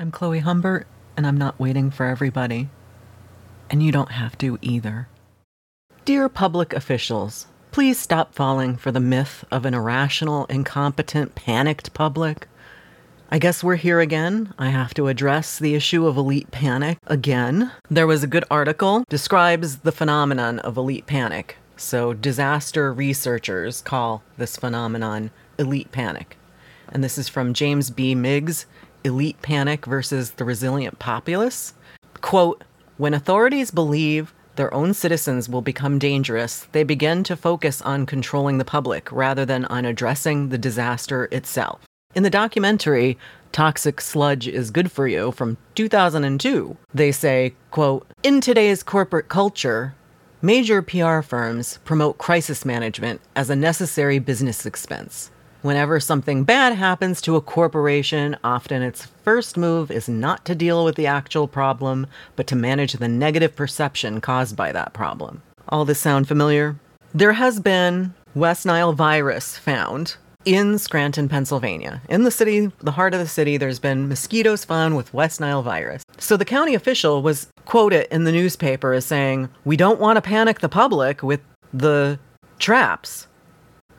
I'm Chloe Humbert, and I'm not waiting for everybody. And you don't have to either. Dear public officials, please stop falling for the myth of an irrational, incompetent, panicked public. I guess we're here again. I have to address the issue of elite panic again. There was a good article describes the phenomenon of elite panic. So disaster researchers call this phenomenon elite panic. And this is from James B. Meigs, Elite Panic versus the Resilient Populace. Quote, when authorities believe their own citizens will become dangerous, they begin to focus on controlling the public rather than on addressing the disaster itself. In the documentary, Toxic Sludge is Good for You from 2002, they say, quote, In today's corporate culture, major PR firms promote crisis management as a necessary business expense. Whenever something bad happens to a corporation, often its first move is not to deal with the actual problem, but to manage the negative perception caused by that problem. All this sound familiar? There has been West Nile virus found in Scranton, Pennsylvania. In the city, the heart of the city, there's been mosquitoes found with West Nile virus. So the county official was quoted in the newspaper as saying, We don't want to panic the public with the traps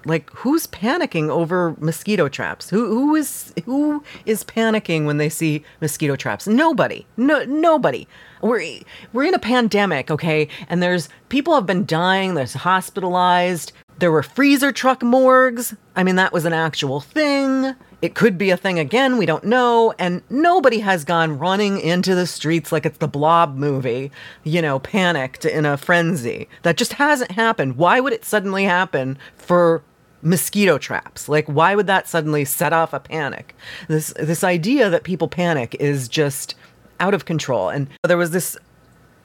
like who's panicking over mosquito traps? Who who is who is panicking when they see mosquito traps? Nobody. No nobody. We're we're in a pandemic okay? And there's people have been dying there's hospitalized there were freezer truck morgues. I mean that was an actual thing. It could be a thing again we don't know. And nobody has gone running into the streets like it's the blob movie you know panicked in a frenzy. That just hasn't happened. Why would it suddenly happen for mosquito traps. Like why would that suddenly set off a panic? This this idea that people panic is just out of control. And there was this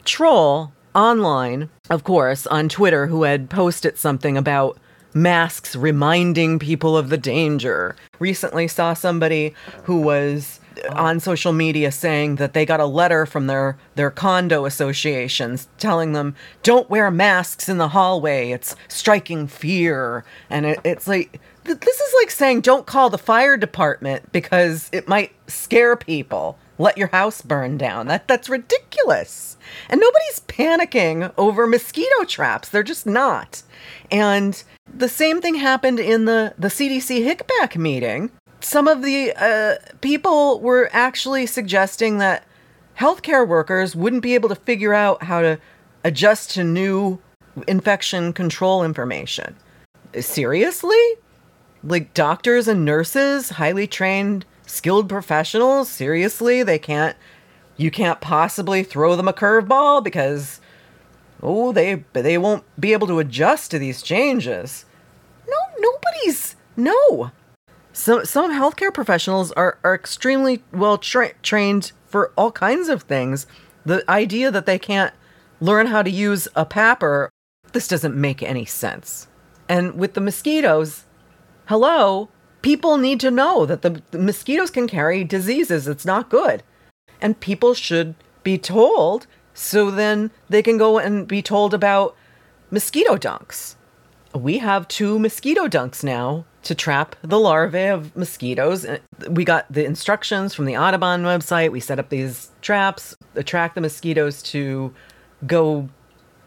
troll online, of course, on Twitter who had posted something about masks reminding people of the danger. Recently saw somebody who was on social media saying that they got a letter from their their condo associations telling them don't wear masks in the hallway. It's striking fear. And it, it's like this is like saying don't call the fire department because it might scare people. Let your house burn down. That that's ridiculous. And nobody's panicking over mosquito traps. They're just not. And the same thing happened in the the CDC HICPAC meeting some of the uh, people were actually suggesting that healthcare workers wouldn't be able to figure out how to adjust to new infection control information. Seriously? Like doctors and nurses, highly trained, skilled professionals, seriously, they can't you can't possibly throw them a curveball because oh, they they won't be able to adjust to these changes. No, nobody's no. Some some healthcare professionals are are extremely well tra- trained for all kinds of things. The idea that they can't learn how to use a PAPR, this doesn't make any sense. And with the mosquitoes, hello, people need to know that the, the mosquitoes can carry diseases. It's not good. And people should be told so then they can go and be told about mosquito dunks. We have two mosquito dunks now to trap the larvae of mosquitoes. Uh, we got the instructions from the Audubon website. We set up these traps, attract the mosquitoes to go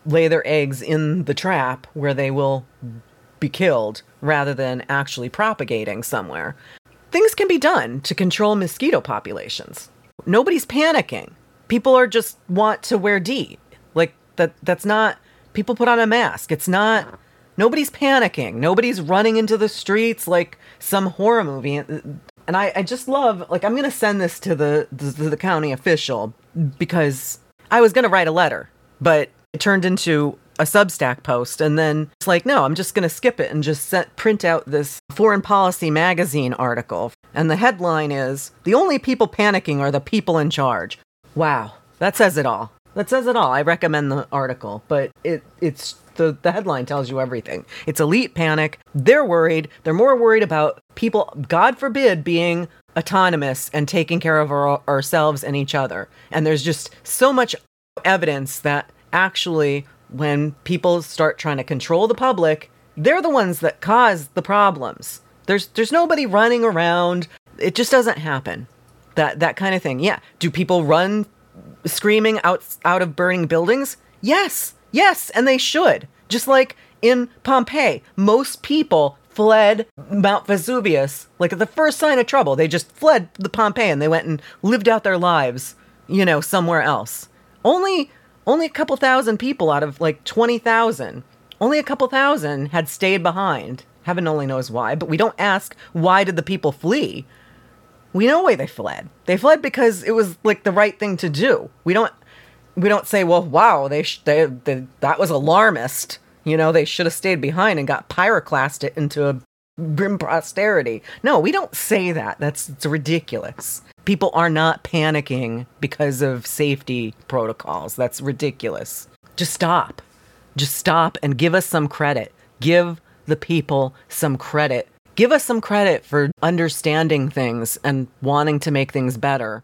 lay their eggs in the trap where they will be killed rather than actually propagating somewhere. Things can be done to control mosquito populations. Nobody's panicking. People are just want to wear D. Like that that's not people put on a mask. It's not Nobody's panicking. Nobody's running into the streets like some horror movie. And I, I just love, like, I'm to send this to the, the, the county official because I was to write a letter, but it turned into a Substack post. And then it's like, no, I'm just going to skip it and just set, print out this Foreign Policy Magazine article. And the headline is The only people panicking are the people in charge. Wow, that says it all. That says it all. I recommend the article, but it it's the, the headline tells you everything. It's elite panic. They're worried. They're more worried about people, God forbid, being autonomous and taking care of our, ourselves and each other. And there's just so much evidence that actually, when people start trying to control the public, they're the ones that cause the problems. There's there's nobody running around. It just doesn't happen. That that kind of thing. Yeah. Do people run screaming out out of burning buildings? Yes. Yes, and they should. Just like in Pompeii, most people fled Mount Vesuvius. Like at the first sign of trouble, they just fled the Pompeii and they went and lived out their lives, you know, somewhere else. Only only a couple thousand people out of like 20,000. Only a couple thousand had stayed behind. Heaven only knows why, but we don't ask why did the people flee? We know why they fled. They fled because it was like the right thing to do. We don't we don't say, "Well, wow, they, sh- they, they that was alarmist." You know, they should have stayed behind and got pyroclasted into a grim posterity. No, we don't say that. That's it's ridiculous. People are not panicking because of safety protocols. That's ridiculous. Just stop. Just stop and give us some credit. Give the people some credit. Give us some credit for understanding things and wanting to make things better